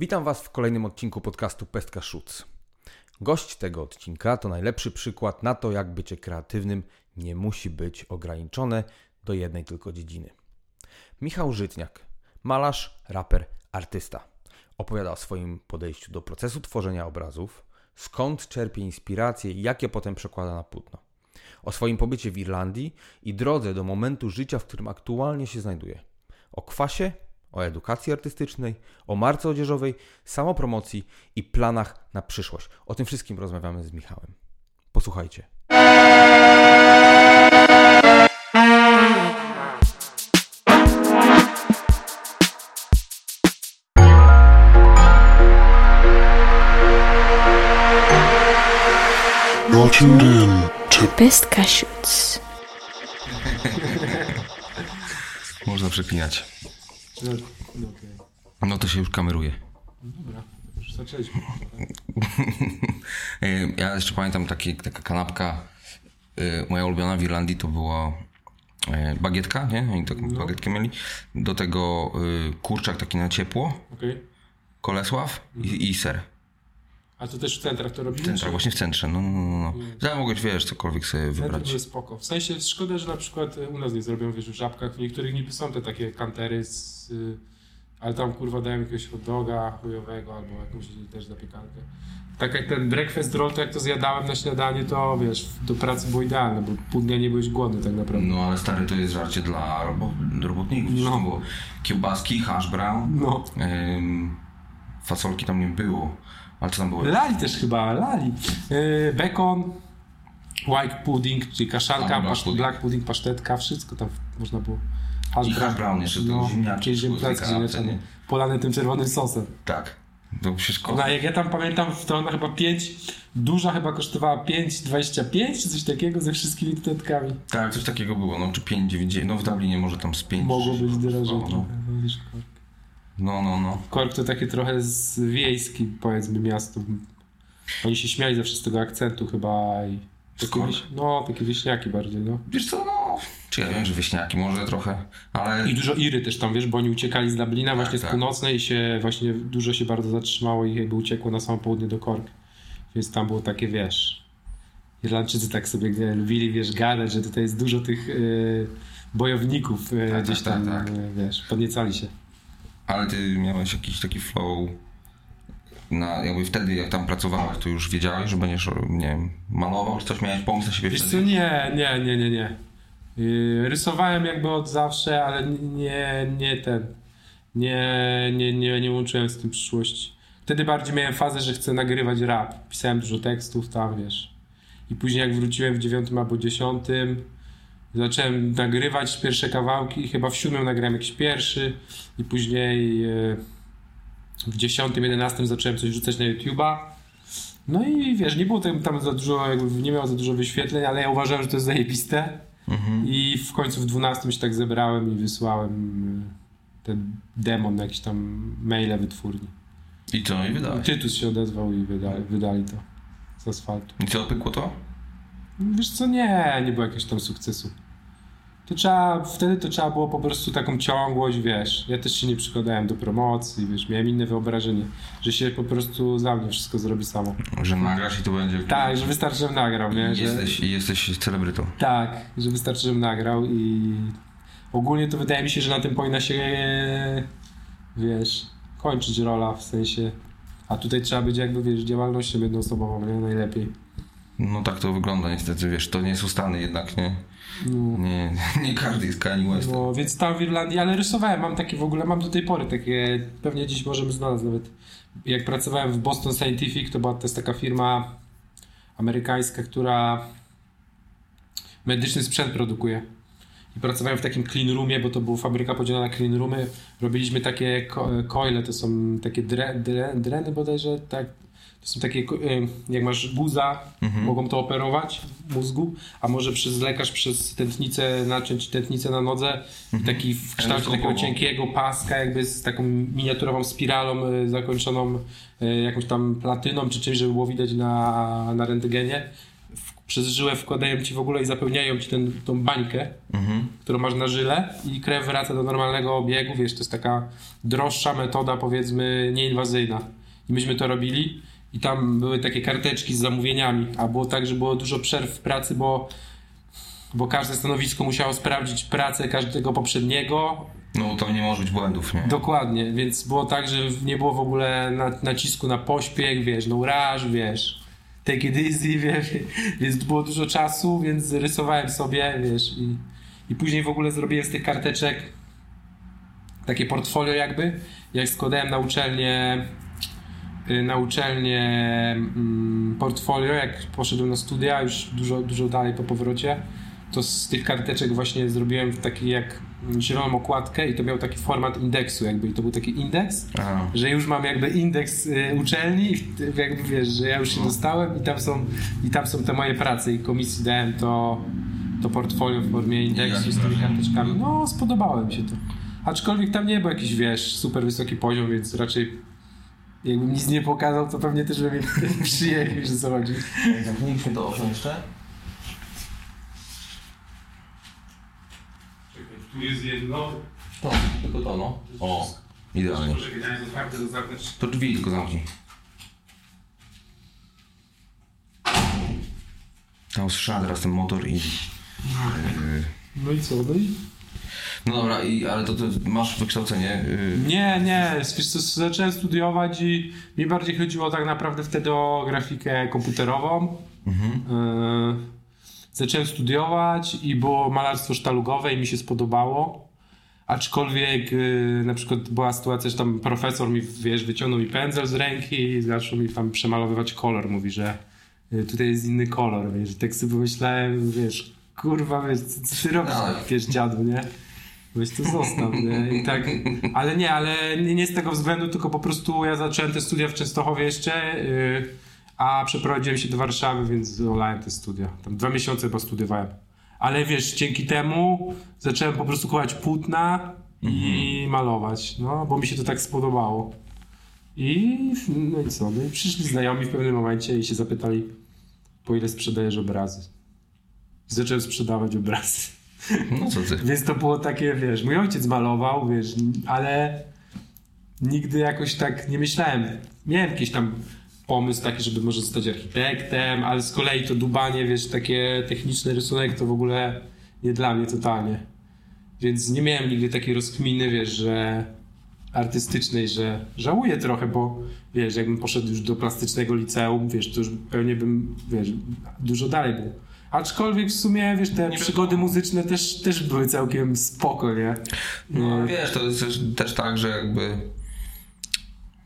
Witam Was w kolejnym odcinku podcastu Pestka Szuc. Gość tego odcinka to najlepszy przykład na to, jak bycie kreatywnym nie musi być ograniczone do jednej tylko dziedziny. Michał Żytniak, malarz, raper, artysta. Opowiada o swoim podejściu do procesu tworzenia obrazów, skąd czerpie inspiracje i jakie potem przekłada na płótno. O swoim pobycie w Irlandii i drodze do momentu życia, w którym aktualnie się znajduje. O kwasie, o edukacji artystycznej, o marce odzieżowej, samopromocji i planach na przyszłość. O tym wszystkim rozmawiamy z Michałem. Posłuchajcie. You're tuned in to Best Cashews. Można przeklinać. No, no. No to się już kameruje. Dobra, już zaczęliśmy. Ja jeszcze pamiętam taki, taka kanapka, e, moja ulubiona w Irlandii to była e, bagietka, nie? Oni taką bagietkę mieli. Do tego e, kurczak taki na ciepło, Okej. kolesław i, i ser. A to też w centrach to robimy? W centrach, właśnie w centrze, no, no, no. no. Ja mogłeś, wiesz, cokolwiek sobie wybrać. były spoko. W sensie szkoda, że na przykład y, u nas nie zrobią, wiesz, w żabkach. W niektórych niby są te takie kantery z... y, Ale tam kurwa dają jakiegoś hot doga chujowego albo jakąś też zapiekankę. Tak jak ten breakfast roll, to jak to zjadałem na śniadanie, to wiesz, do pracy było idealne, bo pół dnia nie byłeś głodny tak naprawdę. No ale stary, to jest żarcie dla robo, robotników. No. Było kiełbaski, hash brown, No. ym, fasolki tam nie było. Ale co tam było? Lali też chyba, lali. Yy, bekon, white pudding, czyli kaszanka, A, black pudding. black pudding, pasztetka, wszystko tam można było. Hash I hash brown jeszcze, to ziemniaki jakieś szły z ziemniaki tej kanapce, ziemniaczane, nie? polane tym czerwonym sosem. Tak. To wszystko. No, jak ja tam pamiętam, to ona chyba 5, duża chyba kosztowała 5,25 czy coś takiego ze wszystkimi dodatkami. Tak, coś takiego było, no czy 5,9, no w Dublinie może tam z 5. Mogło być drożej. No, no. no, Kork. no. Kork to takie trochę z wiejski, powiedzmy, miasto. Oni się śmiali zawsze z tego akcentu chyba i... Takie Kork? wieś, no, takie wieśniaki bardziej, no. Wiesz co, no, czy ja wiem, że wieśniaki może trochę, ale I dużo Iry też tam, wiesz, bo oni uciekali z Dublina właśnie z tak. północnej i się właśnie dużo się bardzo zatrzymało i jakby uciekło na samo południe do Cork. Więc tam było takie, wiesz, Irlandczycy tak sobie nie, lubili, wiesz, gadać, że tutaj jest dużo tych y, bojowników y, Tak, gdzieś tak, tam, tak, tak. wiesz, podniecali się. Ale ty miałeś jakiś taki flow na, jakby wtedy jak tam pracowałeś, to już wiedziałeś, że będziesz, nie wiem, malował, czy coś miałeś pomysł na siebie Wiesz co, wtedy? nie, nie, nie, nie, nie. Y, rysowałem jakby od zawsze, ale nie, nie ten, nie, nie, nie, nie łączyłem z tym przyszłości. Wtedy bardziej miałem fazę, że chcę nagrywać rap. Pisałem dużo tekstów tam, wiesz. I później jak wróciłem w dziewiątym albo dziesiątym, zacząłem nagrywać pierwsze kawałki. Chyba w siódmym nagrałem jakiś pierwszy i później e, w dziesiątym, jedenastym zacząłem coś rzucać na YouTube'a. No i wiesz, nie było tam, tam za dużo, jakby nie miało za dużo wyświetleń, ale ja uważałem, że to jest zajebiste. Mhm. I w końcu w 12 się tak zebrałem i wysłałem y, ten demon na jakieś tam maile wytwórni. I co, i wydałeś. Tytus się odezwał i wydali, wydali to z asfaltu. I co, pykło to? Wiesz co, nie, nie było jakiegoś tam sukcesu. To trzeba, wtedy to trzeba było po prostu taką ciągłość, wiesz. Ja też się nie przykładałem do promocji, wiesz, miałem inne wyobrażenie, że się po prostu za mnie wszystko zrobi samo. Że nagrasz i to będzie... Tak, że wystarczy, żebym nagrał, nie? Że, Jesteś, jesteś celebrytą. Tak, że wystarczy, żebym nagrał i ogólnie to wydaje mi się, że na tym powinna się, wiesz, kończyć rola w sensie. A tutaj trzeba być jakby, wiesz, działalnością jednoosobową, nie? Najlepiej. No tak to wygląda niestety, wiesz, to nie jest ustany jednak, nie? No. Nie, nie każdy jest Kanye West. No, więc tam w Irlandii, ale rysowałem, mam takie w ogóle, mam do tej pory takie, pewnie dziś możemy znaleźć nawet. Jak pracowałem w Boston Scientific, to była to jest taka firma amerykańska, która medyczny sprzęt produkuje. I pracowałem w takim clean roomie, bo to była fabryka podzielona na clean roomy. Robiliśmy takie ko- coile, to są takie dre, dre, dreny bodajże, tak. To są takie, jak masz guza, mogą to operować w mózgu, a może przez lekarz przez tętnicę naciąć tętnicę na nodze i taki w kształcie takiego cienkiego paska, jakby z taką miniaturową spiralą y, zakończoną y, jakąś tam platyną czy czymś, żeby było widać na, na rentgenie. Przez żyłę wkładają ci w ogóle i zapełniają ci ten, tą bańkę, którą masz na żyle i krew wraca do normalnego obiegu, wiesz, to jest taka droższa metoda, powiedzmy, nieinwazyjna. I myśmy to robili i tam były takie karteczki z zamówieniami, a było tak, że było dużo przerw w pracy, bo, bo każde stanowisko musiało sprawdzić pracę każdego poprzedniego, No to nie może być błędów, nie? Dokładnie, więc było tak, że nie było w ogóle na, nacisku na pośpiech, wiesz, no rush, wiesz, take it easy, wiesz, więc było dużo czasu, więc rysowałem sobie, wiesz, i, i później w ogóle zrobiłem z tych karteczek takie portfolio jakby, jak składałem na uczelnię na uczelnię mm, portfolio, jak poszedłem na studia, już dużo, dużo dalej po powrocie, to z tych karteczek właśnie zrobiłem taki jak zieloną okładkę i to miał taki format indeksu jakby i to był taki indeks, A. że już mam jakby indeks y, uczelni, jakby wiesz, że ja już się dostałem i tam są, i tam są te moje prace i komisji dałem to, to portfolio w formie indeksu z tymi karteczkami. No, spodobało mi się to. Aczkolwiek tam nie był jakiś, wiesz, super wysoki poziom, więc raczej jakbym nic nie pokazał, to pewnie też by mnie przyjęli, że co chodzi. Zamknijmy do okna jeszcze. Tu jest jedno. To, tylko to, no. O, idealnie. To drzwi tylko zamknij. Tam teraz ten motor i... No i co, no i No dobra, i, ale to, to masz wykształcenie... Yy, Nie, nie, wiesz co, zacząłem studiować i mi bardziej chodziło tak naprawdę wtedy o grafikę komputerową. E, zacząłem studiować i było malarstwo sztalugowe i mi się spodobało. Aczkolwiek e, na przykład była sytuacja, że tam profesor mi, wiesz, wyciągnął mi pędzel z ręki i zaczął mi tam przemalowywać kolor. Mówi, że e, tutaj jest inny kolor, wiesz. Tak sobie pomyślałem, wiesz, kurwa, wiesz, co, ty robisz, Dalej. wiesz, dziadu, nie? Weź to zostaw, nie? I tak, ale nie, ale nie, z tego względu, tylko po prostu ja zacząłem te studia w Częstochowie jeszcze, yy, a przeprowadziłem się do Warszawy, więc olałem te studia. Tam dwa miesiące chyba studiowałem. Ale wiesz, dzięki temu zacząłem po prostu kupować płótna i malować, no, bo mi się to tak spodobało. I no i co, no i przyszli znajomi w pewnym momencie i się zapytali, po ile sprzedajesz obrazy. Zacząłem sprzedawać obrazy. no co ty? Więc to było takie, wiesz, mój ojciec malował, wiesz, ale nigdy jakoś tak nie myślałem. Miałem jakiś tam pomysł taki, żeby może zostać architektem, ale z kolei to dubanie, wiesz, takie techniczny rysunek to w ogóle nie dla mnie totalnie. Więc nie miałem nigdy takiej rozkminy, wiesz, że artystycznej, że żałuję trochę, bo wiesz, jakbym poszedł już do plastycznego liceum, wiesz, to już pewnie bym, wiesz, dużo dalej był. Aczkolwiek w sumie, wiesz, te przygody muzyczne też, też były całkiem spoko, nie? No wiesz, to jest też tak, że jakby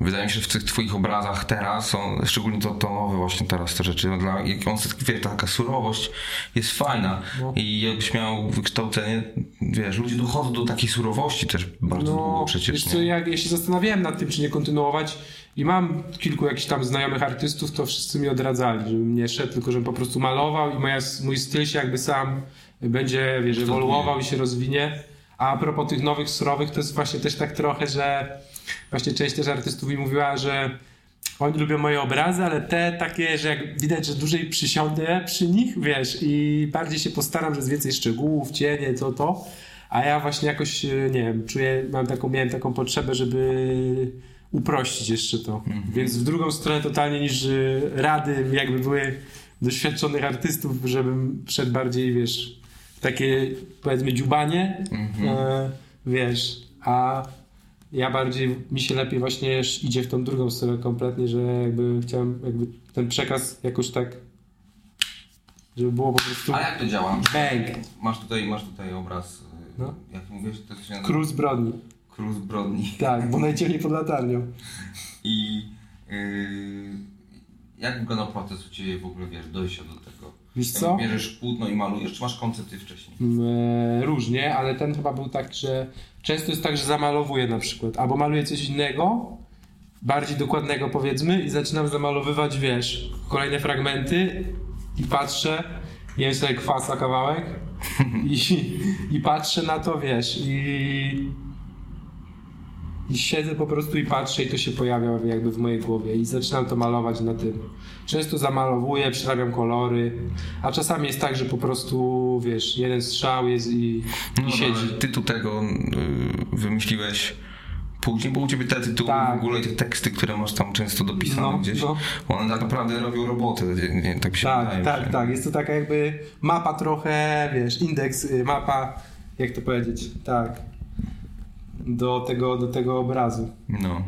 wydaje mi się, że w tych twoich obrazach teraz są, szczególnie to tonowe właśnie teraz te rzeczy, no dla, jak on, wiesz, taka surowość jest fajna No. i jakbyś miał wykształcenie, wiesz, ludzie dochodzą do takiej surowości też bardzo długo przecież, No, wiesz co, ja, ja się zastanawiałem nad tym, czy nie kontynuować i mam kilku jakichś tam znajomych artystów, to wszyscy mi odradzali, żebym nie szedł, tylko żebym po prostu malował i moja, mój styl się jakby sam będzie, wiesz, ewoluował i się rozwinie. A propos tych nowych surowych, to jest właśnie też tak trochę, że właśnie część też artystów mi mówiła, że oni lubią moje obrazy, ale te takie, że jak widać, że dłużej przysiądę przy nich, wiesz, i bardziej się postaram, że jest więcej szczegółów, cienie, to, to. A ja właśnie jakoś, e, nie wiem, czuję, mam taką, miałem taką potrzebę, żeby uprościć jeszcze to. Więc w drugą stronę totalnie niż e, rady jakby były doświadczonych artystów, żebym wszedł bardziej, wiesz, takie powiedzmy dziubanie, e, wiesz, a ja bardziej, mi się lepiej właśnie idzie w tą drugą stronę kompletnie, że jakby chciałem jakby ten przekaz jakoś tak, żeby było po prostu A jak to działa? bang, Masz tutaj, masz tutaj obraz, y, No. jak mówisz, to się nazywa król zbrodni. Król zbrodni. Tak, bo najciemniej pod latarnią. I yy, jak wygląda proces u Ciebie w ogóle, wiesz, dojścia do tego? Wiesz Jak co? Bierzesz płótno i malujesz, czy masz koncepty wcześniej? Mm, e, Różnie, ale ten chyba był tak, że często jest tak, że zamalowuję na przykład, albo maluję coś innego, bardziej dokładnego powiedzmy i zaczynam zamalowywać, wiesz, kolejne fragmenty i patrzę, jem sobie kwasa kawałek i, i patrzę na to, wiesz, i I siedzę po prostu i patrzę i to się pojawia jakby w mojej głowie i zaczynam to malować na tym. Często zamalowuję, przerabiam kolory, a czasami jest tak, że po prostu, wiesz, jeden strzał jest i, i No, siedzi. ale tytuł tego y, wymyśliłeś później, bo u ciebie te tytuły Tak. w ogóle te teksty, które masz tam często dopisane No, gdzieś, no. one tak naprawdę robią robotę, nie, tak się Tak, wydaje. tak, że- tak. Jest to taka jakby mapa trochę, wiesz, indeks, y, mapa, jak to powiedzieć, tak, do tego, do tego obrazu. No.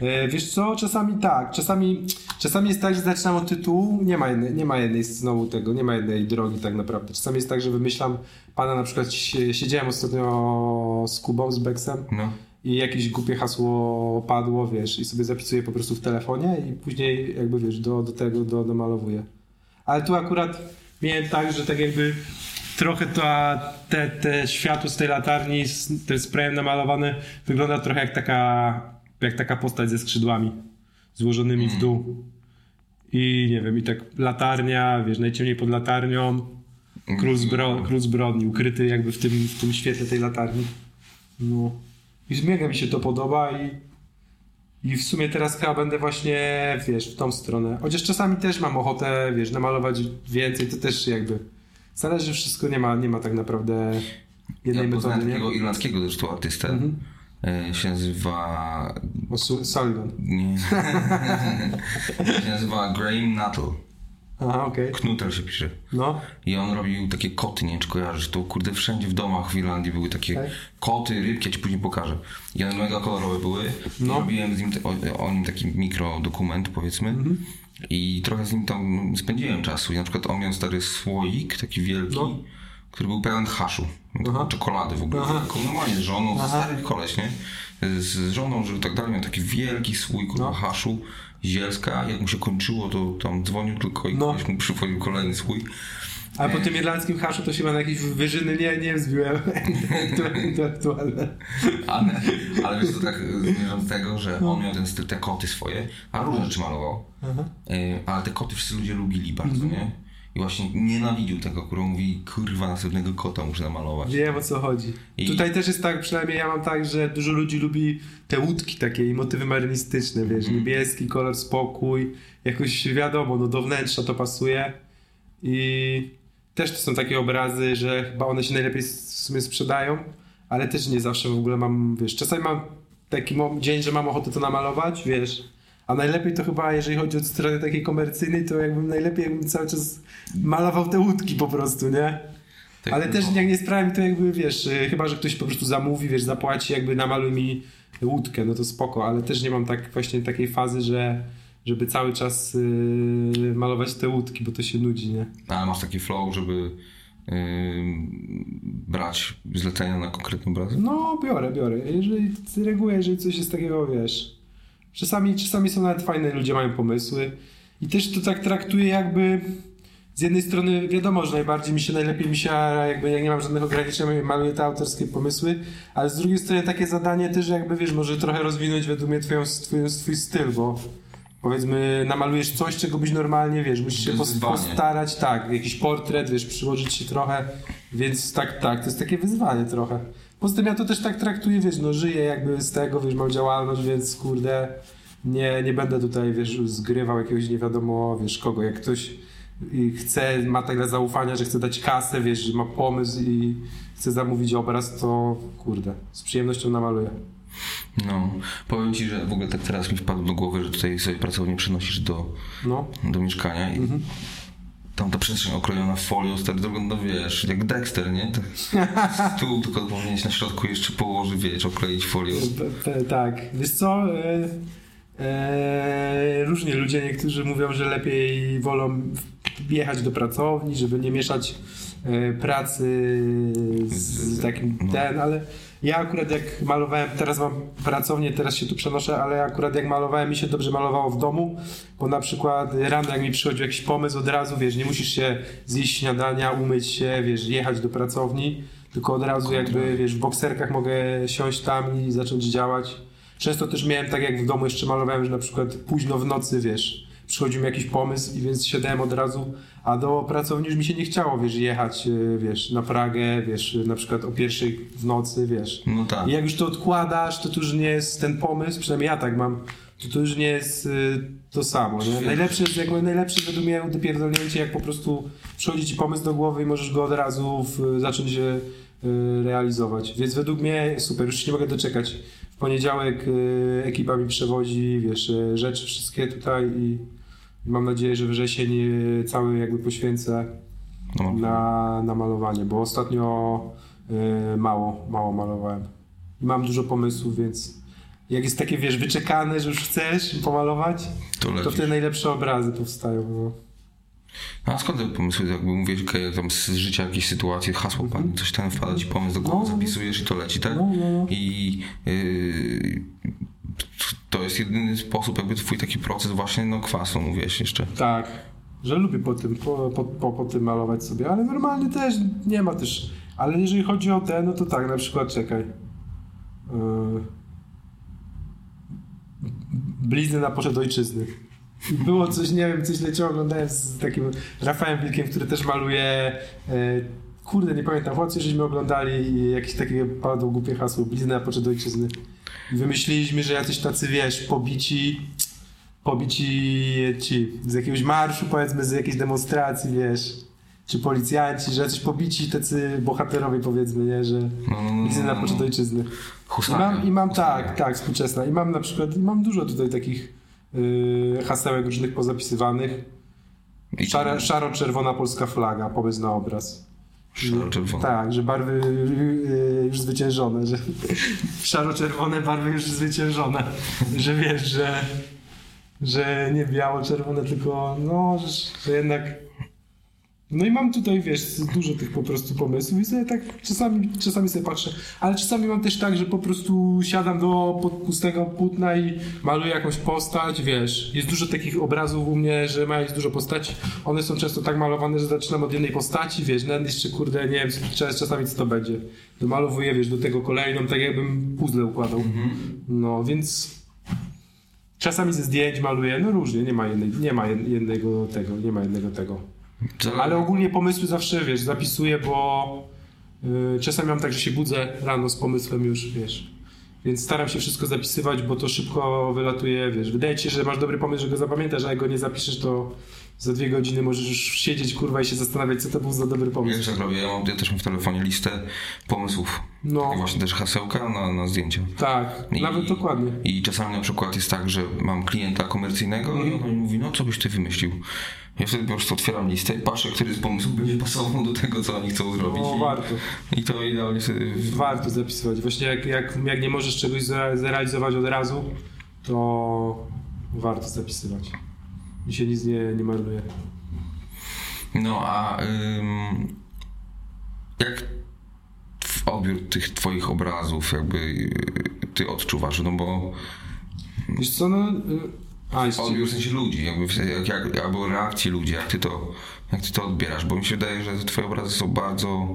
E, Wiesz co, czasami tak, czasami, czasami jest tak, że zaczynam od tytułu, nie ma, jednej, nie ma jednej znowu tego, nie ma jednej drogi tak naprawdę. Czasami jest tak, że wymyślam pana na przykład, sie- siedziałem ostatnio z Kubą, z Beksem No. i jakieś głupie hasło padło, wiesz, i sobie zapisuję po prostu w telefonie i później jakby, wiesz, do, do tego do, domalowuję. Ale tu akurat miałem tak, że tak jakby trochę ta, te, te światło z tej latarni z tym sprayem namalowane wygląda trochę jak taka, jak taka postać ze skrzydłami złożonymi w dół. I nie wiem, i tak latarnia, wiesz, najciemniej pod latarnią, król, zbro, król zbrodni, ukryty jakby w tym, w tym świetle tej latarni. No. I mega mi się to podoba i, i w sumie teraz chyba będę właśnie, wiesz, w tą stronę. Chociaż czasami też mam ochotę, wiesz, namalować więcej, to też jakby zależy wszystko, nie ma, nie ma tak naprawdę jednej Ja metody, nie? takiego irlandzkiego zresztą artystę, Mhm. e, się nazywa... O, Su- Sullivan. Nie. się nazywa Graham Nuttall. Aha, okej. Knutel się pisze. No, I on robił takie koty, nie wiem czy kojarzysz, to kurde wszędzie w domach w Irlandii były takie Tak. koty, rybki, ja ci później pokażę. I one mega kolorowe były. No. I robiłem z nim o, o nim taki mikrodokument powiedzmy. Mhm. I trochę z nim tam spędziłem czasu. I na przykład on miał stary słoik, taki wielki, No. który był pełen haszu. Aha. Czekolady w ogóle. Aha. Normalnie z żoną, stary koleś, nie? Z żoną, że tak dalej, miał taki wielki słój kurwa, No. haszu, zielska. Jak mu się kończyło, to tam dzwonił tylko i No. koleś mu przywoził kolejny słój. A po tym irlandzkim haszu to się ma na jakieś wyżyny nie, nie wzbiłem intelektualne. Ale, ale wiesz, to tak zmierzam do tego, że on miał ten styl, te koty swoje, a różne rzeczy malował. Y, Ale te koty wszyscy ludzie lubili bardzo, Mhm. nie? I właśnie nienawidził tego, który mówi, kurwa, następnego kota muszę namalować. Wiem o co chodzi. I- Tutaj też jest tak, przynajmniej ja mam tak, że dużo ludzi lubi te łódki takie i motywy marynistyczne, wiesz, Mhm. niebieski kolor, spokój, jakoś wiadomo, no do wnętrza to pasuje i też to są takie obrazy, że chyba one się najlepiej w sumie sprzedają, ale też nie zawsze w ogóle mam, wiesz, czasami mam taki dzień, że mam ochotę to namalować, wiesz, a najlepiej to chyba, jeżeli chodzi od strony takiej komercyjnej, to jakbym najlepiej jakbym cały czas malował te łódki po prostu, nie? Tak, Ale no. też jak nie sprawi mi to jakby, wiesz, y, chyba, że ktoś po prostu zamówi, wiesz, zapłaci, jakby namaluj mi łódkę, no to spoko, ale też nie mam tak właśnie takiej fazy, że żeby cały czas yy, malować te łódki, bo to się nudzi, nie? Ale masz taki flow, żeby y, brać zlecenia na konkretny obraz? No, biorę, biorę. Jeżeli, z reguły, jeżeli coś jest takiego, wiesz, czasami, czasami są nawet fajne, ludzie mają pomysły i też to tak traktuję jakby z jednej strony wiadomo, że najbardziej mi się, najlepiej mi się, jakby jak nie mam żadnych ograniczeń, maluję te autorskie pomysły, ale z drugiej strony takie zadanie też jakby, wiesz, może trochę rozwinąć według mnie twoją, twój, twój styl, bo powiedzmy namalujesz coś, czego byś normalnie, wiesz, musisz się wyzwanie. postarać, tak, jakiś portret, wiesz, przyłożyć się trochę, więc tak, tak, to jest takie wyzwanie trochę. Poza tym ja to też tak traktuję, wiesz, no żyję jakby z tego, wiesz, mam działalność, więc kurde, nie, nie będę tutaj, wiesz, zgrywał jakiegoś nie wiadomo, wiesz, kogo, jak ktoś chce, ma tyle zaufania, że chce dać kasę, wiesz, że ma pomysł i chce zamówić obraz, to kurde, z przyjemnością namaluję. No, powiem ci, że w ogóle tak teraz mi wpadło do głowy, że tutaj sobie pracownię przenosisz do, No, do mieszkania i Mhm. tam ta przestrzeń okrojona folią, stary, wygląda, wiesz, jak Dexter, nie? Tak, tu tylko powinieneś na środku jeszcze położyć, wiesz, okleić folią. Tak, wiesz co, e, e, różnie ludzie, niektórzy mówią, że lepiej wolą jechać do pracowni, żeby nie mieszać e, pracy z, z takim No. ten, ale ja akurat jak malowałem, teraz mam pracownię, teraz się tu przenoszę, ale akurat jak malowałem, mi się dobrze malowało w domu, bo na przykład rano jak mi przychodził jakiś pomysł od razu, wiesz, nie musisz się zjeść śniadania, umyć się, wiesz, jechać do pracowni, tylko od razu jakby, wiesz, w bokserkach mogę siąść tam i zacząć działać. Często też miałem tak jak w domu jeszcze malowałem, że na przykład późno w nocy, wiesz, przychodził mi jakiś pomysł i więc siadałem od razu, a do pracowni już mi się nie chciało, wiesz, jechać, y, wiesz, na Pragę, wiesz, na przykład o pierwszej w nocy, wiesz. No tak. I jak już to odkładasz, to to już nie jest ten pomysł, przynajmniej ja tak mam, to już nie jest y, to samo. Nie? Najlepsze jest jakby najlepsze według mnie dopierdolnięcie, jak po prostu przychodzi ci pomysł do głowy i możesz go od razu w, zacząć y, realizować. Więc według mnie super, już się nie mogę doczekać. W poniedziałek ekipa mi przewozi, wiesz, rzeczy wszystkie tutaj i mam nadzieję, że wrzesień y, cały jakby poświęcę No, na, na malowanie, bo ostatnio y, mało, mało malowałem. Mam dużo pomysłów, więc jak jest takie, wiesz, wyczekane, że już chcesz pomalować, to to wtedy najlepsze obrazy powstają. No. A skąd te pomysły, jakby mówisz, okej, tam z życia jakieś sytuacje, hasło padnie, coś tam wpada ci pomysł do głowy. No, no. zapisujesz i to leci, tak? No, no, no. I yy, to jest jedyny sposób, jakby twój taki proces właśnie, no kwasu, mówiłeś jeszcze. Tak, że lubię po tym, po, po, po, po tym malować sobie, ale normalnie też nie ma też. Ale jeżeli chodzi o te, no to tak, na przykład czekaj. Yy... Blizny na poczet ojczyzny. Było coś, nie wiem, coś leciało, oglądałem z takim Rafałem Wilkiem, który też maluje. Yy... Kurde, nie pamiętam, chodźcie, żeśmy oglądali i jakieś takie padło głupie hasło, blizny na poczet ojczyzny. Wymyśliliśmy, że jacyś tacy, wiesz, pobici pobici ci z jakiegoś marszu, powiedzmy, z jakiejś demonstracji, wiesz, czy policjanci, że jacyś pobici tacy bohaterowie, powiedzmy, nie, że no, widzę na poczet ojczyzny. I mam, i mam tak, tak, współczesna. I mam na przykład, mam dużo tutaj takich yy, hasełek różnych pozapisywanych. Szara, szaro-czerwona polska flaga, pomysł na obraz. Szaro-czerwona. Tak, że barwy yy, już zwyciężone, że szaro-czerwone barwy już zwyciężone, że wiesz, że, że nie biało-czerwone, tylko no, że jednak no i mam tutaj, wiesz, dużo tych po prostu pomysłów i sobie tak czasami, czasami sobie patrzę, ale czasami mam też tak, że po prostu siadam do pustego płótna i maluję jakąś postać, wiesz, jest dużo takich obrazów u mnie, że ma jest dużo postaci, one są często tak malowane, że zaczynam od jednej postaci, wiesz, nawet jeszcze, kurde, nie wiem, czas- czasami co to będzie, domalowuję, wiesz, do tego kolejną, tak jakbym puzzle układał, no, więc czasami ze zdjęć maluję, no różnie, nie ma, jednej, nie ma jed- jednego tego, nie ma jednego tego. Zale- Ale ogólnie pomysły zawsze, wiesz, zapisuję, bo y, czasami mam tak, że się budzę rano z pomysłem już, wiesz. Więc staram się wszystko zapisywać, bo to szybko wylatuje, wiesz. Wydaje ci się, że masz dobry pomysł, że go zapamiętasz, a jak go nie zapiszesz, to za dwie godziny możesz już siedzieć, kurwa, i się zastanawiać, co to był za dobry pomysł. jak robię, ja, mam, ja też mam w telefonie listę pomysłów. No. Takie właśnie też hasełka na, na zdjęcia. Tak, I- nawet dokładnie. I czasami na przykład jest tak, że mam klienta komercyjnego Mhm. i on mi mówi, no co byś ty wymyślił? Ja wtedy po prostu otwieram listę i patrzę, który z pomysłów będzie pasował do tego, co oni chcą zrobić. No, I- warto. I to idealnie sobie... Warto zapisywać. Właśnie jak, jak, jak nie możesz czegoś zre- zrealizować od razu, to warto zapisywać. Mi się nic nie, nie marnuje. No a ym, jak w odbiór tych twoich obrazów jakby y, ty odczuwasz? No bo Wiesz co, no... y, A, jeszcze... odbiór w sensie ludzi, jakby jak, jak, albo reakcji ludzi, jak ty, to, jak ty to odbierasz? Bo mi się wydaje, że te twoje obrazy są bardzo...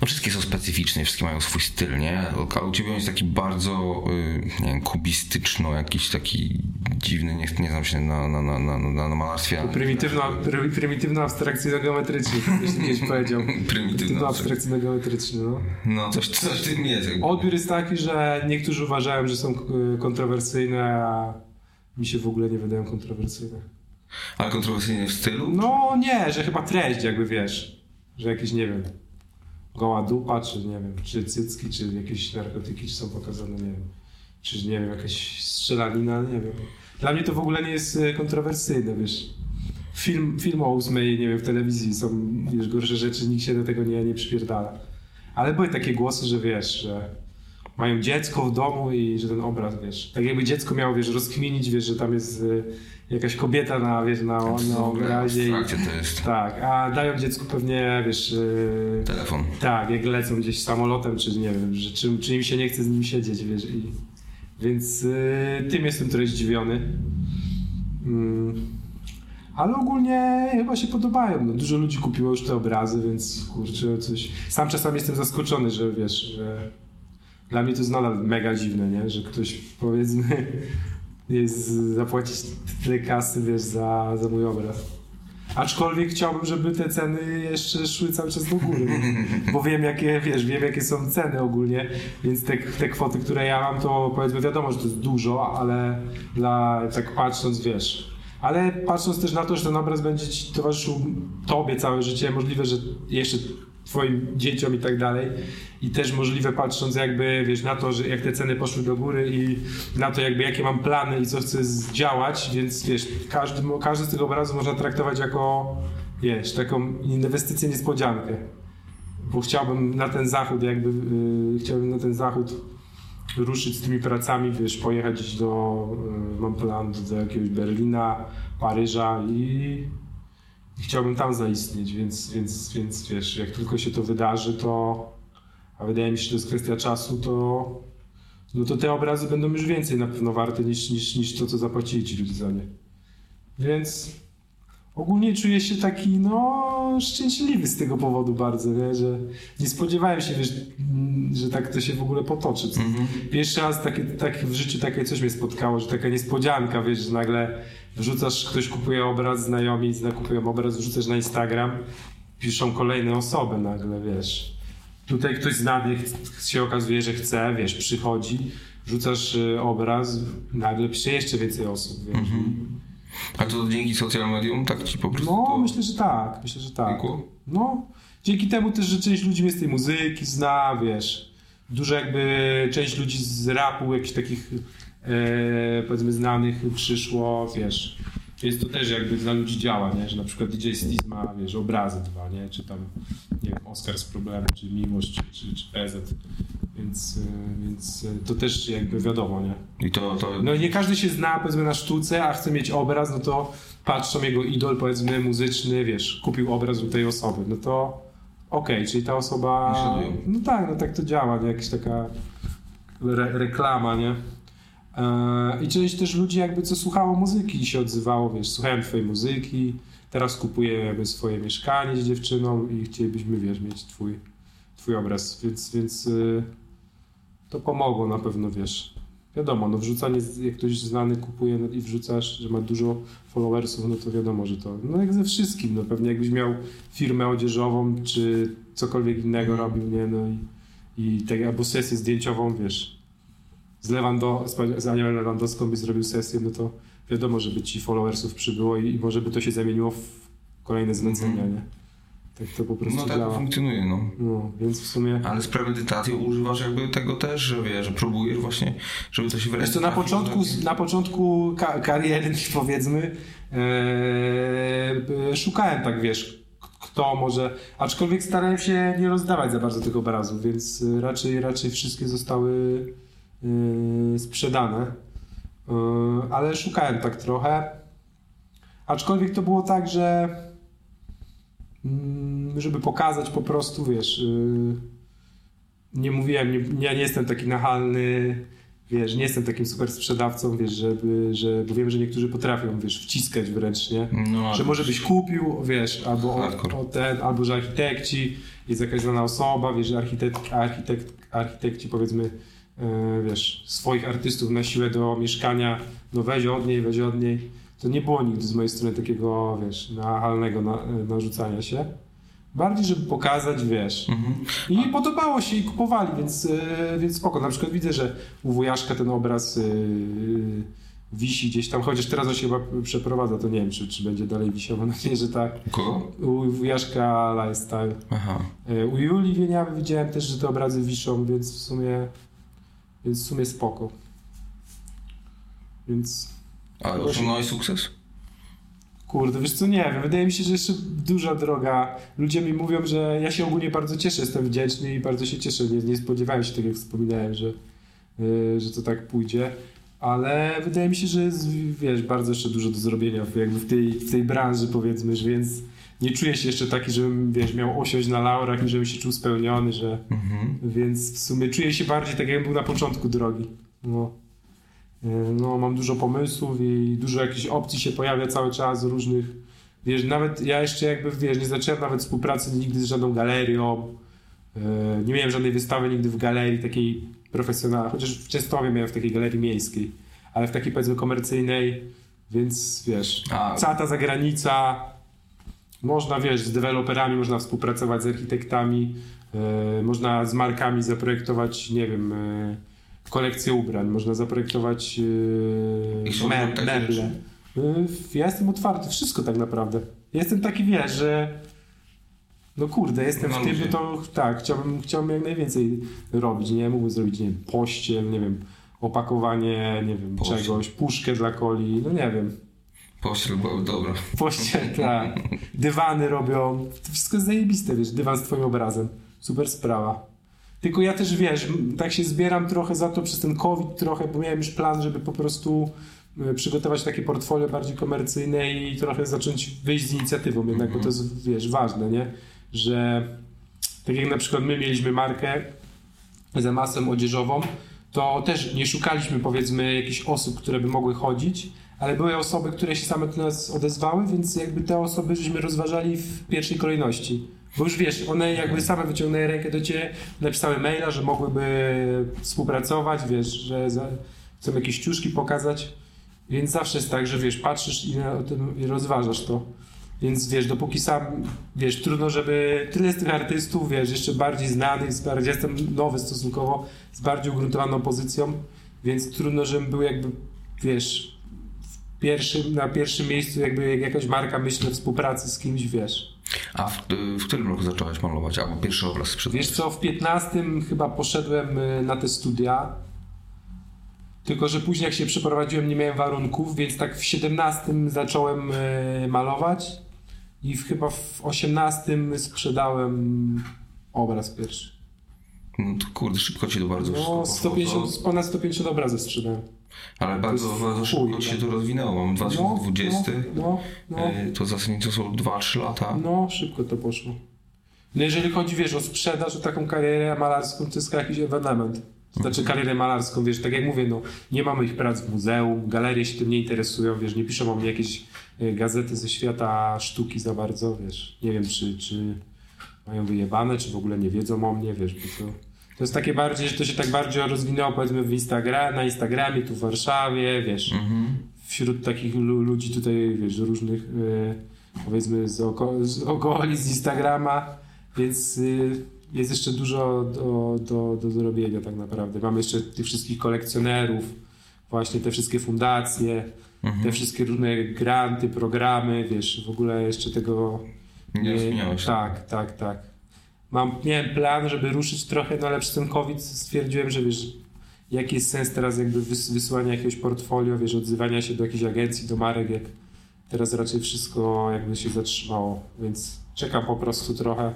No wszystkie są specyficzne, wszystkie mają swój styl, nie? Ale u ciebie on jest taki bardzo, y, nie wiem, kubistyczno, jakiś taki dziwny, nie, nie znam się na, na, na, na, na, na malarstwie. Prymitywno, pry, prymitywno abstrakcyjno-geometryczny, jeśli kiedyś powiedział. Prymitywno abstrakcyjno-geometryczny, no. No, coś, coś w tym jest. jakby. Odbiór jest taki, że niektórzy uważają, że są y, kontrowersyjne, a mi się w ogóle nie wydają kontrowersyjne. Ale kontrowersyjnie w stylu? No nie, że chyba treść jakby wiesz, że jakieś, nie wiem, goła dupa, czy nie wiem, czy cycki, czy jakieś narkotyki, czy są pokazane, nie wiem, czy nie wiem, jakaś strzelanina, nie wiem. Dla mnie to w ogóle nie jest e, kontrowersyjne, wiesz. Film, film o ósmej, nie wiem, w telewizji są, wiesz, gorsze rzeczy, nikt się do tego nie, nie przypierdala. Ale były takie głosy, że wiesz, że mają dziecko w domu i że ten obraz, wiesz, tak jakby dziecko miało, wiesz, rozkminić, wiesz, że tam jest e, jakaś kobieta na, wiesz, na, na obrazie i, to jest tak, a dają dziecku pewnie, wiesz, yy, telefon. tak, jak lecą gdzieś samolotem, czy nie wiem, że czy, czy im się nie chce z nim siedzieć, wiesz, i, więc yy, tym jestem trochę zdziwiony. Mm. Ale ogólnie chyba się podobają. No, dużo ludzi kupiło już te obrazy, więc kurczę, coś. Sam czasami jestem zaskoczony, że wiesz, że dla mnie to jest nadal mega dziwne, nie? że ktoś powiedzmy zapłacić tyle kasy, wiesz, za, za mój obraz. Aczkolwiek chciałbym, żeby te ceny jeszcze szły cały czas do góry, bo wiem jakie, wiesz, wiem jakie są ceny ogólnie, więc te, te kwoty, które ja mam, to powiedzmy wiadomo, że to jest dużo, ale dla, tak patrząc, wiesz, ale patrząc też na to, że ten obraz będzie ci towarzyszył tobie całe życie, możliwe, że jeszcze twoim dzieciom i tak dalej. I też możliwe patrząc jakby, wiesz, na to, że jak te ceny poszły do góry i na to jakby jakie mam plany i co chcę zdziałać, więc wiesz, każdy, każdy z tych obrazów można traktować jako, wiesz, taką inwestycję niespodziankę. Bo chciałbym na ten zachód jakby, yy, chciałbym na ten zachód ruszyć z tymi pracami, wiesz, pojechać do, yy, mam plan do jakiegoś Berlina, Paryża i i chciałbym tam zaistnieć, więc, więc, więc wiesz, jak tylko się to wydarzy, to a wydaje mi się, że to jest kwestia czasu, to no to te obrazy będą już więcej na pewno warte niż, niż, niż to, co zapłacili ci ludzie za nie. Więc ogólnie czuję się taki, no, szczęśliwy z tego powodu bardzo, nie? że nie spodziewałem się, wiesz, że tak to się w ogóle potoczy. Mm-hmm. Pierwszy raz takie, tak w życiu takie coś mnie spotkało, że taka niespodzianka, wiesz, że nagle wrzucasz, ktoś kupuje obraz, znajomi kupują obraz, wrzucasz na Instagram, piszą kolejne osoby nagle, wiesz. Tutaj ktoś znany się okazuje, że chce, wiesz, przychodzi, wrzucasz y, obraz, nagle pisze jeszcze więcej osób, wiesz. Mhm. A to dzięki social medium tak ci po prostu No, to... myślę, że tak, myślę, że tak. No, dzięki temu też, że część ludzi mnie z tej muzyki zna, wiesz. Dużo jakby, część ludzi z rapu, jakichś takich e, powiedzmy znanych przyszło, wiesz, jest to też jakby dla ludzi działa, nie? że na przykład DJ Stiz ma, wiesz, obrazy dwa, nie? czy tam, nie wiem, Oscar z problemem, czy Miłość, czy, czy, czy PZ, więc, e, więc e, to też jakby wiadomo, nie? I to, to... No nie każdy się zna, powiedzmy, na sztuce, a chce mieć obraz, no to patrzą jego idol, powiedzmy, muzyczny, wiesz, kupił obraz u tej osoby, no to okej, okay, czyli ta osoba... No tak, no tak to działa, nie? Jakaś taka re reklama, nie? E, I część też ludzi jakby co słuchało muzyki się odzywało, wiesz, słuchałem twojej muzyki, teraz kupuję jakby swoje mieszkanie z dziewczyną i chcielibyśmy, wiesz, mieć twój, twój obraz, więc, więc y, to pomogło na pewno, wiesz. Wiadomo, no wrzucanie, jak ktoś znany kupuje i wrzucasz, że ma dużo followersów, no to wiadomo, że to, no jak ze wszystkim, no pewnie jakbyś miał firmę odzieżową, czy cokolwiek innego mm. robił, nie, no i, i tak, albo sesję zdjęciową, wiesz, z, Lewando, z Anią Lewandowską by zrobił sesję, no to wiadomo, żeby ci followersów przybyło i, i może by to się zamieniło w kolejne zlecenia, mm. nie? Tak to po prostu No tak działa. funkcjonuje, no. no. Więc w sumie... Ale z premedytacją używasz jakby tego też, że wiesz, że próbujesz właśnie, żeby to się wreszcie... na początku, na początku ka kariery, powiedzmy, ee, szukałem tak, wiesz, kto może... Aczkolwiek starałem się nie rozdawać za bardzo tych obrazów, więc raczej, raczej wszystkie zostały Yy, sprzedane. Yy, ale szukałem tak trochę. Aczkolwiek to było tak, że mm, żeby pokazać po prostu, wiesz, yy, nie mówiłem, nie, ja nie jestem taki nachalny, wiesz, nie jestem takim super sprzedawcą, wiesz, żeby, że, bo wiem, że niektórzy potrafią, wiesz, wciskać wręcz, nie? No, że może byś kupił, wiesz, albo o, o, ten, albo że architekci, jest jakaś znana osoba, wiesz, że architekt, architekt, architekci powiedzmy wiesz, swoich artystów na siłę do mieszkania, no weź od niej, weź od niej. To nie było nigdy z mojej strony takiego, wiesz, nachalnego na, e, narzucania się. Bardziej, żeby pokazać, wiesz. Mhm. I podobało się i kupowali, więc, e, więc spoko. Na przykład widzę, że u wujaszka ten obraz wisi gdzieś tam, chociaż teraz on się chyba przeprowadza, to nie wiem, czy, czy będzie dalej wisiał, mam nadzieję, że tak. Kogo? U wujaszka Lifestyle. Aha. U Julii Wieniawy widziałem też, że te obrazy wiszą, więc w sumie więc w sumie spoko. Więc... A osiągnąłeś sukces? Kurde, wiesz co, nie wiem, wydaje mi się, że jeszcze duża droga. Ludzie mi mówią, że ja się ogólnie bardzo cieszę, jestem wdzięczny i bardzo się cieszę. Nie, nie spodziewałem się, tak jak wspominałem, że, yy, że to tak pójdzie. Ale wydaje mi się, że jest, wiesz, bardzo jeszcze dużo do zrobienia jakby w tej, w tej branży, powiedzmy, że więc nie czuję się jeszcze taki, żebym, wiesz, miał osiąść na laurach i żebym się czuł spełniony, że... Mhm. Więc w sumie czuję się bardziej tak, jakbym był na początku drogi. No. E, no, mam dużo pomysłów i dużo jakichś opcji się pojawia cały czas różnych. Wiesz, nawet ja jeszcze jakby, wiesz, nie zacząłem nawet współpracy nigdy z żadną galerią. E, nie miałem żadnej wystawy nigdy w galerii takiej profesjonalnej, chociaż w Częstowie miałem w takiej galerii miejskiej ale w takiej powiedzmy komercyjnej, więc wiesz, A. cała ta zagranica, można wiesz, z deweloperami można współpracować, z architektami, e, można z markami zaprojektować, nie wiem, e, kolekcję ubrań, można zaprojektować e, me, takie meble. E, ja jestem otwarty, wszystko tak naprawdę. Jestem taki, wiesz, że no kurde, jestem w tym, że to tak, chciałbym, chciałbym jak najwięcej robić, nie? Mógłbym zrobić, nie wiem, pościel, nie wiem, opakowanie, nie wiem, Pościel. czegoś, puszkę dla coli, no nie wiem. Byłaby dobra. Pościel, tak. Dywany robią. To wszystko jest zajebiste, wiesz, dywan z twoim obrazem. Super sprawa. Tylko ja też, wiesz, tak się zbieram trochę za to przez ten COVID trochę, bo miałem już plan, żeby po prostu e, przygotować takie portfolio bardziej komercyjne i trochę zacząć wyjść z inicjatywą jednak, bo to jest, wiesz, ważne, nie? Że tak jak na przykład my mieliśmy markę za masę odzieżową, to też nie szukaliśmy powiedzmy jakichś osób, które by mogły chodzić, ale były osoby, które się same do nas odezwały, więc jakby te osoby żeśmy rozważali w pierwszej kolejności. Bo już wiesz, one jakby same wyciągnęły rękę do ciebie, napisały maila, że mogłyby współpracować, wiesz, że chcą jakieś ciuszki pokazać, więc zawsze jest tak, że wiesz, patrzysz i na- i rozważasz to. Więc wiesz, dopóki sam, wiesz, trudno, żeby tyle jest tych artystów, wiesz, jeszcze bardziej znanych, z bardziej, jestem nowy stosunkowo, z bardziej ugruntowaną pozycją, więc trudno, żebym był jakby, wiesz, pierwszym, na pierwszym miejscu jakby jakaś marka myśli o współpracy z kimś, wiesz. A w, w którym roku zacząłeś malować? Albo pierwszy obraz sprzedać? Wiesz co, w 15 chyba poszedłem y, na te studia, tylko że później jak się przeprowadziłem nie miałem warunków, więc tak w 17 zacząłem y, malować i w, chyba w 18 sprzedałem obraz pierwszy. No to kurde, szybko ci to bardzo No, poszło. 150, To- ponad 150 obrazów sprzedałem. Ale bardzo, jest bardzo chuj, szybko się tak. to rozwinęło. Mamy 2020. No, no, no, e, To zasadniczo są 2-3 lata. no, szybko to poszło. No jeżeli chodzi, wiesz, o sprzedaż, o taką karierę malarską, to jest jakiś ewenement. Znaczy karierę malarską, wiesz, tak jak mówię, no, nie mamy ich prac w muzeum, galerie się tym nie interesują, wiesz, nie piszą o mnie jakieś e, gazety ze świata sztuki za bardzo, wiesz. Nie wiem, czy, czy mają wyjebane, czy w ogóle nie wiedzą o mnie, wiesz, bo to, to jest takie bardziej, że to się tak bardziej rozwinęło, powiedzmy, w Instagra na Instagramie, tu w Warszawie, wiesz, wśród takich lu- ludzi tutaj, wiesz, różnych, e, powiedzmy, z, oko z okolic, z Instagrama, więc y, jest jeszcze dużo do, do, do zrobienia tak naprawdę. Mamy jeszcze tych wszystkich kolekcjonerów, właśnie te wszystkie fundacje, te wszystkie różne granty, programy, wiesz, w ogóle jeszcze tego... Nie się. Tak, tak, tak. Mam, miałem plan, żeby ruszyć trochę, no ale przez ten COVID stwierdziłem, że wiesz, jaki jest sens teraz jakby wys wysyłania jakiegoś portfolio, wiesz, odzywania się do jakiejś agencji, do marek, jak teraz raczej wszystko jakby się zatrzymało, więc czekam po prostu trochę,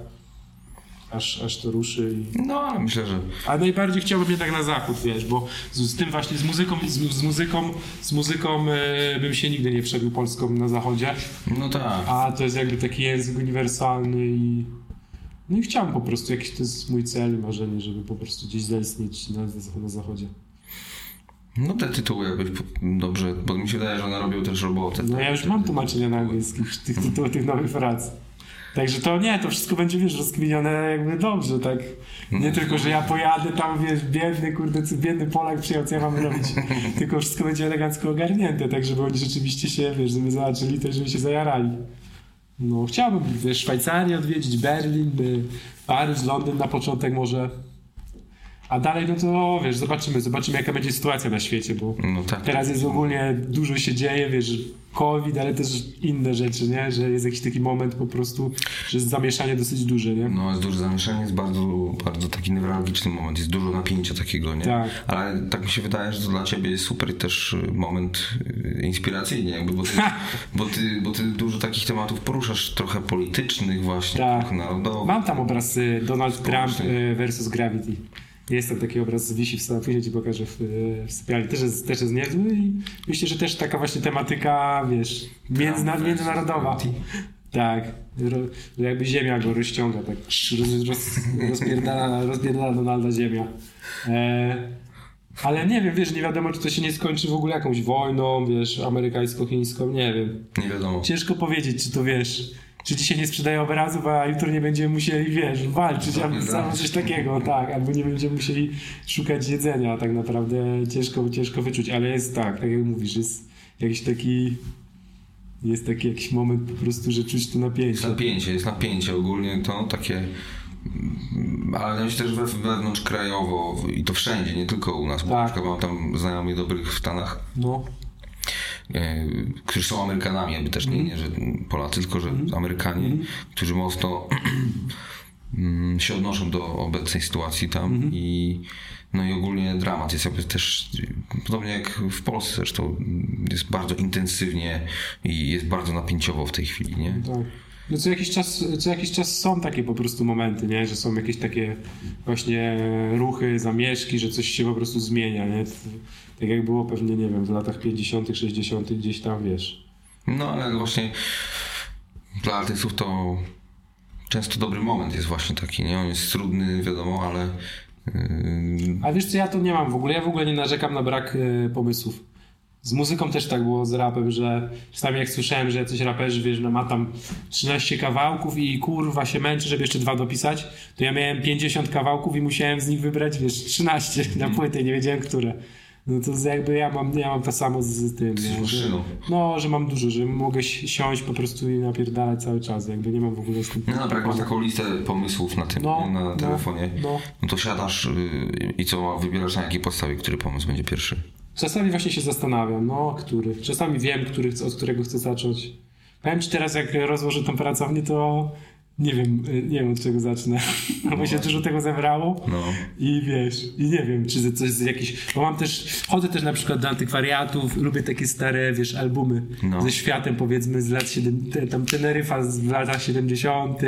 aż, aż to ruszy i... No, ale myślę, że A najbardziej chciałbym jednak na zachód, wiesz, bo z, z tym właśnie, z muzyką, z, z muzyką, z muzyką e, bym się nigdy nie przebił polską na zachodzie, no tak. a to jest jakby taki język uniwersalny i no i chciałem po prostu, jakiś to jest mój cel, marzenie, żeby po prostu gdzieś zaistnieć na, na zachodzie. No te tytuły jakbyś po- dobrze, bo mi się wydaje, że one robią też robotę. No ja już mam tłumaczenia na angielski tych tytułów, tych nowych prac. Także to nie, to wszystko będzie, wiesz, rozkminione jakby dobrze, tak. Nie tylko, że ja pojadę tam, wiesz, biedny, kurde, biedny Polak przyjechał, co ja mam robić. Tylko wszystko będzie elegancko ogarnięte, tak, żeby oni rzeczywiście się, wiesz, żeby zobaczyli też, żeby się zajarali. No, chciałbym, wiesz, Szwajcarię odwiedzić, Berlin, y, Paryż, Londyn na początek może. A dalej, no to, wiesz, zobaczymy, zobaczymy, jaka będzie sytuacja na świecie, bo No tak. Teraz jest ogólnie dużo się dzieje, wiesz, COVID, ale też inne rzeczy, nie? Że jest jakiś taki moment po prostu, że jest zamieszanie dosyć duże, nie? No jest duże zamieszanie, jest bardzo, bardzo taki newralgiczny moment, jest dużo napięcia takiego, nie? Tak. Ale tak mi się wydaje, że to dla ciebie jest super też y, moment y, inspiracyjny, jakby, bo ty, bo, ty, bo ty dużo takich tematów poruszasz, trochę politycznych właśnie, Tak. trochę narodowych. Mam tam obraz y, Donald Trump versus Gravity. Jest tam taki obraz, wisi w stanie, później ci pokażę w, w sypialni. Też jest, też jest niezły i myślę, że też taka właśnie tematyka, wiesz, międzyna, międzynarodowa. Tak, że jakby ziemia go rozciąga, tak roz, roz, rozpierdala, rozpierdala Donalda ziemia. E, ale nie wiem, wiesz, nie wiadomo, czy to się nie skończy w ogóle jakąś wojną, wiesz, amerykańsko-chińską, nie wiem. Nie wiadomo. Ciężko powiedzieć, czy to wiesz. Czy dzisiaj nie sprzedaję obrazów, a jutro nie będziemy musieli, wiesz, walczyć albo Tak. coś takiego, tak, albo nie będziemy musieli szukać jedzenia, tak naprawdę ciężko, ciężko wyczuć, ale jest tak, tak jak mówisz, jest jakiś taki, jest taki jakiś moment po prostu, że czuć to napięcie. napięcie, jest napięcie ogólnie, to takie... mm, Ale myślę, że we- wewnątrz krajowo i to wszędzie, nie tylko u nas, bo Tak. na przykład mam tam znajomych dobrych w Stanach, No, którzy są Amerykanami, jakby też nie, nie że Polacy, tylko że Amerykanie, którzy mocno mm, się odnoszą do obecnej sytuacji tam i no i ogólnie dramat jest jakby też podobnie jak w Polsce zresztą jest bardzo intensywnie i jest bardzo napięciowo w tej chwili, nie? tak. No co jakiś czas, co jakiś czas są takie po prostu momenty, nie? Że są jakieś takie właśnie ruchy, zamieszki, że coś się po prostu zmienia, nie? Tak jak było pewnie, nie wiem, w latach 50., 60., gdzieś tam, wiesz. No ale właśnie dla artystów to często dobry moment jest właśnie taki, nie? On jest trudny, wiadomo, ale yy, A wiesz co, ja to nie mam w ogóle, ja w ogóle nie narzekam na brak e, pomysłów. Z muzyką też tak było z rapem, że czasami jak słyszałem, że jacyś raperzy, wiesz, no ma tam 13 kawałków i kurwa się męczy, żeby jeszcze dwa dopisać, to ja miałem 50 kawałków i musiałem z nich wybrać, wiesz, 13 na płytę nie wiedziałem, które. No to z- jakby ja mam, ja mam to samo z, z tym, nie? że, no, że mam dużo, że mogę si- siąść po prostu i napierdalać cały czas, jakby nie mam w ogóle z tym no dobra, jak masz taką listę pomysłów na tym, No, na no, telefonie, no. no to siadasz yy, i co, wybierasz na jakiej podstawie, który pomysł będzie pierwszy? Czasami właśnie się zastanawiam, no, który. Czasami wiem, który, od którego chcę zacząć. Powiem ci teraz, jak rozłożę tą pracownię, to nie wiem, y, nie wiem od czego zacznę. No bo się dużo tego zebrało No. i wiesz, i nie wiem, czy coś z jakiś... Bo mam też, chodzę też na przykład do antykwariatów, lubię takie stare, wiesz, albumy No. ze światem, powiedzmy, z lat 7, te- tam Teneryfa z lat 70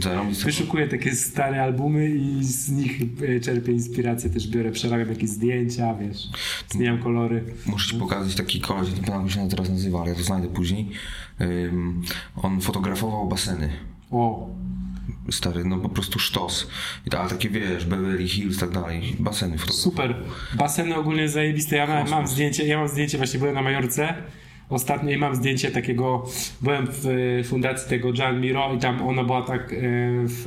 Zarobić Wyszukuję takie stare albumy i z nich e, czerpię inspirację, też biorę, przerabiam jakieś zdjęcia, wiesz, zmieniam kolory. Muszę ci pokazać taki koleś, nie pamiętam jak się teraz nazywa, ale ja to znajdę później. Ym, on fotografował baseny. O, Stary, no po prostu sztos. I ta, ale takie wiesz, Beverly Hills, tak dalej, baseny fotografował. super. Baseny ogólnie zajebiste. Ja mam, mam zdjęcie, ja mam zdjęcie, właśnie byłem na Majorce ostatnio i mam zdjęcie takiego, byłem w e, fundacji tego Gian Miro i tam ona była tak e, w,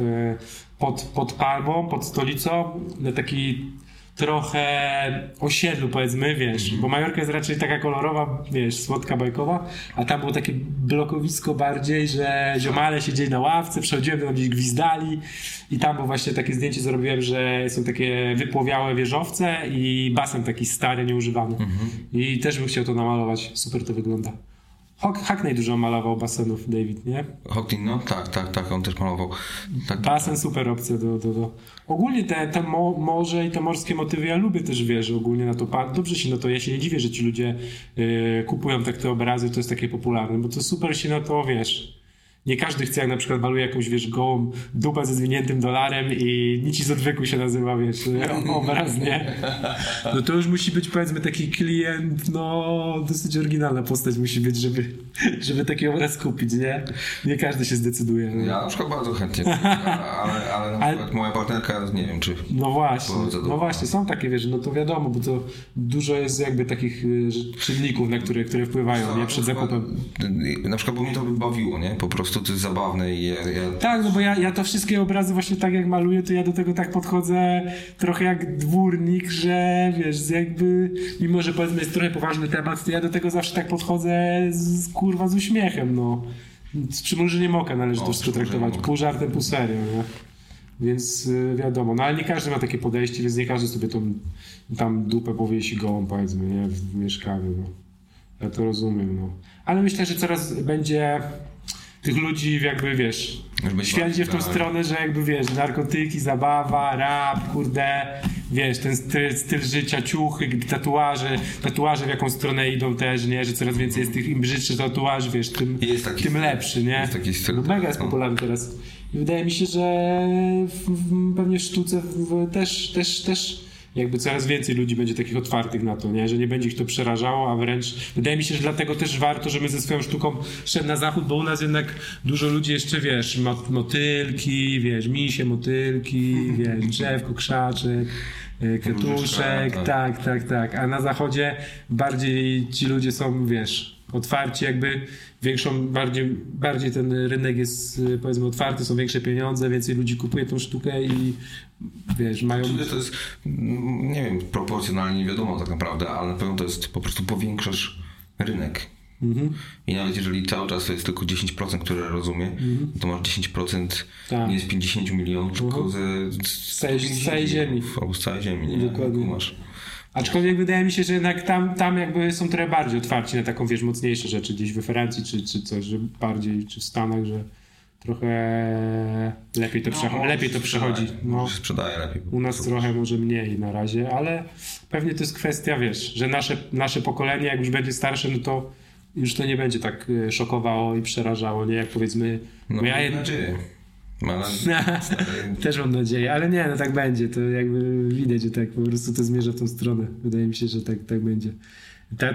pod, pod palmą, pod stolicą, na taki trochę osiedlu powiedzmy, wiesz, bo Majorka jest raczej taka kolorowa, wiesz, słodka, bajkowa, a tam było takie blokowisko bardziej, że ziomale siedzieli na ławce, przechodziłem tam gdzieś gwizdali i tam było właśnie takie zdjęcie zrobiłem, że są takie wypłowiałe wieżowce i basen taki stary, nieużywany. I też bym chciał to namalować, super to wygląda. Hack- Hackney dużo malował basenów, David, nie? Hocklin, no tak, tak, tak, on też malował. Tak, Basen super opcja do, do, do. Ogólnie te, te mo, morze i te morskie motywy ja lubię też, wiesz, ogólnie na to dobrze się na to, ja się nie dziwię, że ci ludzie y, kupują tak te obrazy, to jest takie popularne, bo to super się na to, wiesz, nie każdy chce, jak na przykład maluje jakąś, wiesz, gołą dupę ze zwiniętym dolarem i nic z odwyku się nazywa, wiesz, obraz, nie? No to już musi być, powiedzmy, taki klient, no, dosyć oryginalna postać musi być, żeby, żeby taki obraz kupić, nie? Nie każdy się zdecyduje. no. Ja na przykład bardzo chętnie, ale, ale na Ale- przykład moja partnerka, nie wiem czy... No właśnie, no właśnie, są takie, wiesz, no to wiadomo, bo to dużo jest jakby takich y, czynników, na które, które wpływają, nie, przed zakupem. Na przykład, bo mnie to by bawiło, nie? Po prostu to jest zabawne i ja... ja Tak, no bo ja, ja to wszystkie obrazy właśnie tak jak maluję, to ja do tego tak podchodzę trochę jak dwórnik, że wiesz, jakby, mimo że powiedzmy jest trochę poważny temat, to ja do tego zawsze tak podchodzę z, kurwa z uśmiechem, no. Z przymrużeniem oka należy O, to wszystko przymrużeniem traktować, pół żartem, pół serio, nie? Więc y, wiadomo, no ale nie każdy ma takie podejście, więc nie każdy sobie tą tam dupę powiesi gołą, powiedzmy, nie, w, w mieszkaniu, no. Ja to rozumiem, no. Ale myślę, że coraz będzie tych ludzi jakby, wiesz, świat idzie w tą tak. stronę, że jakby, wiesz, narkotyki, zabawa, rap, kurde, wiesz, ten styl, styl życia, ciuchy, tatuaże, tatuaże w jaką stronę idą też, nie, że coraz więcej jest tych, im brzydszy tatuaż, wiesz, tym, tym styl. lepszy, nie? Jest taki styl, No, mega jest no. popularny teraz. I wydaje mi się, że w, w, pewnie w sztuce w, też, też, też jakby coraz więcej ludzi będzie takich otwartych na to, nie? że nie będzie ich to przerażało, a wręcz wydaje mi się, że dlatego też warto, że my ze swoją sztuką szedł na zachód, bo u nas jednak dużo ludzi jeszcze, wiesz, mo- motylki, wiesz, misie, motylki, wiesz, drzewko, krzaczek, y, kwiatuszek, tak, tak, tak, tak, a na zachodzie bardziej ci ludzie są, wiesz, otwarci, jakby większą, bardziej, bardziej ten rynek jest y, powiedzmy otwarty, są większe pieniądze, więcej ludzi kupuje tą sztukę i wiesz, mają... Czyli to jest, mm, nie wiem, proporcjonalnie nie wiadomo tak naprawdę, ale na pewno to jest po prostu powiększasz rynek. Mhm. I nawet jeżeli cały czas to jest tylko 10%, które rozumie, to masz 10% Mhm. Tak. nie z 50 milionów, tylko ze, Z całej- z całej ziemi. Albo z całej ziemi, nie? Dokładnie. Masz. Aczkolwiek wydaje mi się, że jednak tam, tam jakby są trochę bardziej otwarci na taką, wiesz, mocniejsze rzeczy gdzieś we Francji czy, czy coś, że bardziej, czy w Stanach, że trochę lepiej to, przecho- lepiej to przechodzi. No. No. sprzedaje lepiej. U nas trochę może mniej na razie, ale pewnie to jest kwestia, wiesz, że nasze, nasze pokolenie, jak już będzie starsze, no to już to nie będzie tak y, szokowało i przerażało, nie? Jak powiedzmy, No, ja jed... Mam też mam nadzieję, ale nie, no tak będzie, to jakby widać, że tak po prostu to zmierza w tą stronę. Wydaje mi się, że tak, tak będzie.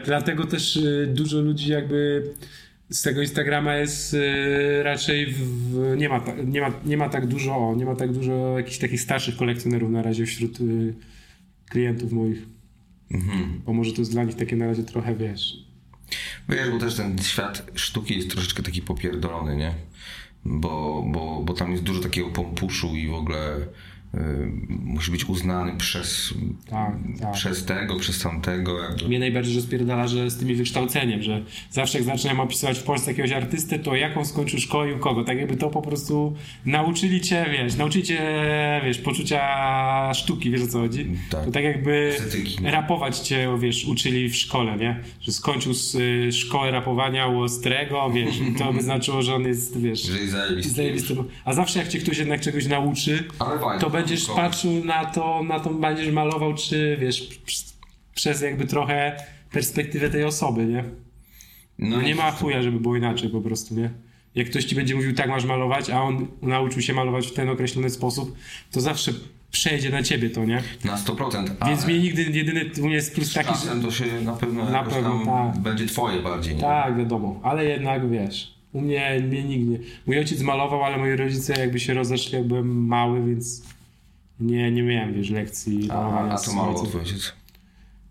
Dlatego też y, dużo ludzi jakby z tego Instagrama jest y, raczej w, nie, ma, nie, ma, nie ma tak dużo, o, nie ma tak dużo jakichś takich starszych kolekcjonerów na razie wśród y, klientów moich. Mhm. Bo może to jest dla nich takie na razie trochę, wiesz, Wiesz, bo też ten świat sztuki jest troszeczkę taki popierdolony, nie? Bo, bo, bo tam jest dużo takiego pompuszu i w ogóle musi być uznany przez, tak, tak. przez tego, przez tamtego. Jakby. Mnie najbardziej rozpierdala, że z tym ich wykształceniem, że zawsze jak zaczynają opisywać w Polsce jakiegoś artystę, to jaką skończył szkołę i u kogo. Tak jakby to po prostu nauczyli cię, wiesz, nauczyli cię, wiesz, poczucia sztuki, wiesz o co chodzi? Tak. To tak jakby Estetyki, nie? rapować cię, wiesz, uczyli w szkole, nie? Że skończył z, y, szkołę rapowania u Ostrego, wiesz, i to by znaczyło, że on jest, wiesz, Że jest zajebisty. zajebisty. A zawsze jak cię ktoś jednak czegoś nauczy, to będziesz Komuś. patrzył na to, na to będziesz malował, czy wiesz, przez jakby trochę perspektywę tej osoby, nie? No nie ma chuja, żeby było inaczej po prostu, nie? Jak ktoś ci będzie mówił, tak masz malować, a on nauczył się malować w ten określony sposób, to zawsze przejdzie na ciebie to, nie? Na 100%. Ale Więc mnie nigdy, jedyny u mnie jest plus taki, że... to się na pewno, Na pewno, tak. będzie twoje bardziej. Nie? Tak, wiadomo, ale jednak wiesz, u mnie, mnie nie... Mój ojciec malował, ale moi rodzice jakby się rozeszli, jak byłem mały, więc nie, nie miałem, wiesz, lekcji A, a co mało ojciec?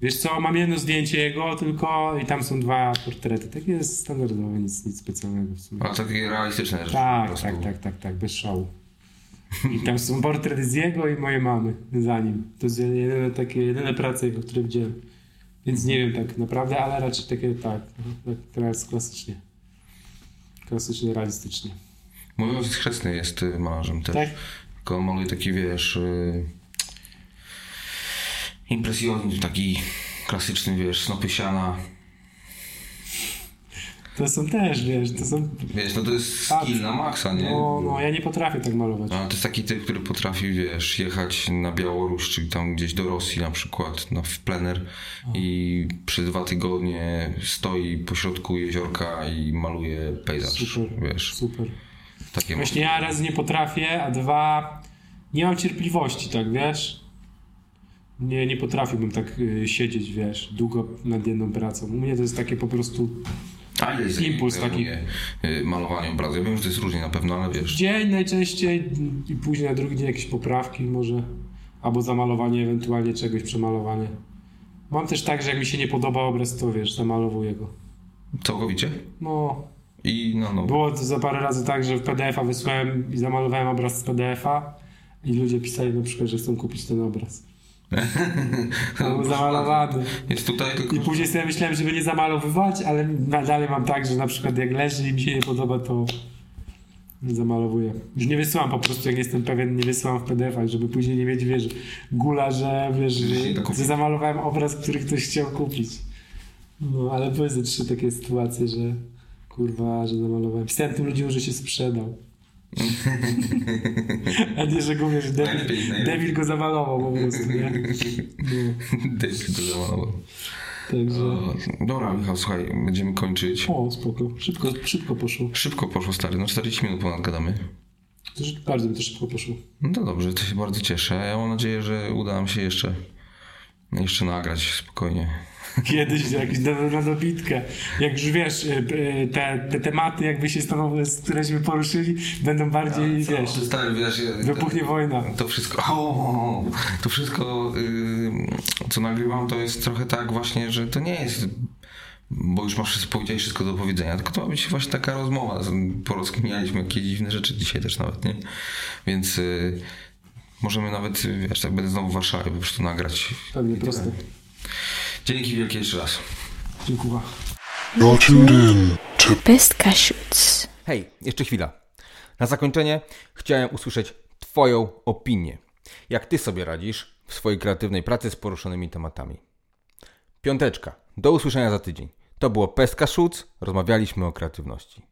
Wiesz co, mam jedno zdjęcie jego tylko i tam są dwa portrety. Takie jest standardowe, nic, nic specjalnego w sumie. Ale takie realistyczne rzeczy. Tak, tak, tak, tak, tak, bez szału. I tam są portrety z jego i mojej mamy za nim. To jest jedyne takie, jedyne prace jego, które widziałem. Więc nie wiem tak naprawdę, ale raczej takie tak, tak teraz klasycznie. Klasycznie, realistycznie. Mój ojciec chrzestny jest y, malarzem też. Tak? Tylko taki, wiesz, y, impresjonizm taki klasyczny, wiesz, snopy siana. To są też, wiesz, to są... Wiesz, no to jest skill na maksa, nie? No, no, ja nie potrafię tak malować. Ale to jest taki typ, który potrafi, wiesz, jechać na Białoruś, czyli tam gdzieś do Rosji na przykład, na, w plener i przez dwa tygodnie stoi pośrodku jeziorka i maluje pejzaż, Super, wiesz. super. Takie Właśnie ja raz nie potrafię, a dwa nie mam cierpliwości, tak wiesz? Nie, nie potrafiłbym tak y, siedzieć, wiesz, długo nad jedną pracą. U mnie to jest takie po prostu A jest Impuls zajmuje, y, malowanie obrazu? Ja wiem, że to jest różnie na pewno, ale wiesz. dzień najczęściej i później na drugi dzień jakieś poprawki może, albo zamalowanie ewentualnie czegoś, przemalowanie. Mam też tak, że jak mi się nie podoba obraz, to wiesz, zamalowuję go. Całkowicie? No, I no, no. było to za parę razy tak, że w PDF-a wysłałem i zamalowałem obraz z PDF-a i ludzie pisali na przykład, że chcą kupić ten obraz. Był zamalowany. Jest tutaj tylko... I później sobie myślałem, żeby nie zamalowywać, ale nadal mam tak, że na przykład jak leży i mi się nie podoba, to zamalowuję. Już nie wysyłam po prostu, jak jestem pewien, nie wysyłam w PDF-ach, żeby później nie mieć, wiesz, gula, że wiesz, że zamalowałem obraz, który ktoś chciał kupić. No, ale były ze trzy takie sytuacje, że kurwa, że zamalowałem. Pisałem tym ludziom, że się sprzedał. A nie, że go wiesz, Devil, Najlepiej, najlepiej. Devil go zamalował po prostu, nie? No, David go zamalował. także... Dobra, Michał, słuchaj, będziemy kończyć. O, spoko. Szybko, szybko poszło. Szybko poszło, stary, no 40 minut ponad gadamy. To bardzo mi to szybko poszło. No to dobrze, to się bardzo cieszę. Ja mam nadzieję, że uda nam się jeszcze, jeszcze nagrać spokojnie. Kiedyś jakiś na, na dobitkę. Jak już wiesz, y, y, te, te tematy jakby się stanowiły, któreśmy poruszyli, będą bardziej, wiesz, stary, wiesz, wybuchnie wojna. To wszystko, o, to wszystko, y, co nagrywam, to jest trochę tak właśnie, że to nie jest bo już masz wszystko, powiedziałeś wszystko do powiedzenia, tylko to ma być właśnie taka rozmowa. Porozkminialiśmy jakieś dziwne rzeczy dzisiaj też nawet, nie? Więc możemy nawet, wiesz, tak będę znowu w Warszawie po prostu nagrać. Pewnie proste. Dzięki wielkie jeszcze raz. Dziękuję. You're tuned in to. Hej, jeszcze chwila. Na zakończenie chciałem usłyszeć Twoją opinię. Jak Ty sobie radzisz w swojej kreatywnej pracy z poruszonymi tematami? Piąteczka. Do usłyszenia za tydzień. To było Pestka Szutz. Rozmawialiśmy o kreatywności.